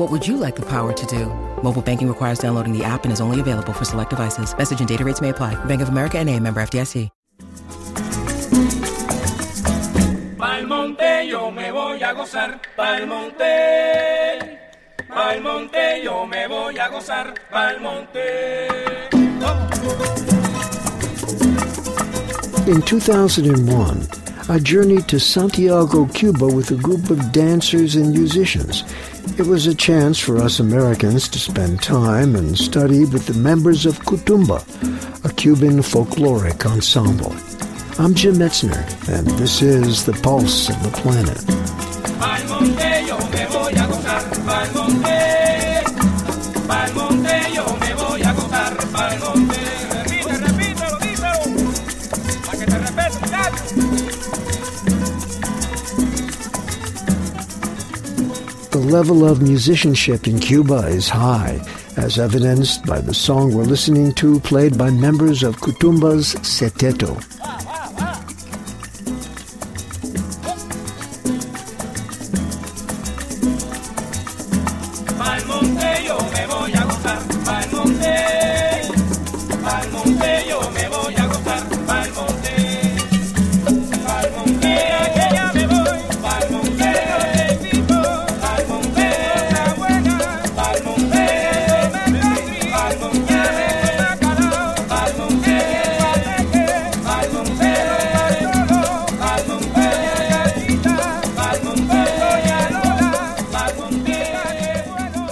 What would you like the power to do? Mobile banking requires downloading the app and is only available for select devices. Message and data rates may apply. Bank of America and a member FDIC. Pa'l monte yo me voy a gozar, pa'l monte. Pa'l monte yo me voy a gozar, pa'l monte. In 2001, I journeyed to Santiago, Cuba with a group of dancers and musicians. It was a chance for us Americans to spend time and study with the members of Cutumba, a Cuban folkloric ensemble. I'm Jim Metzner, and this is The Pulse of the Planet. Level of musicianship in Cuba is high, as evidenced by the song we're listening to played by members of Cutumba's Seteto. Yo me voy a gozar, pa'l monte. Pa'l monte yo me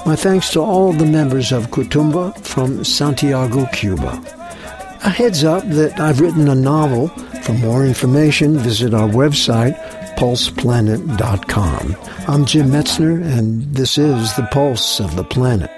My thanks to all the members of Cutumba from Santiago, Cuba. A heads up that I've written a novel. For more information, visit our website, pulseplanet.com. I'm Jim Metzner, and this is The Pulse of the Planet.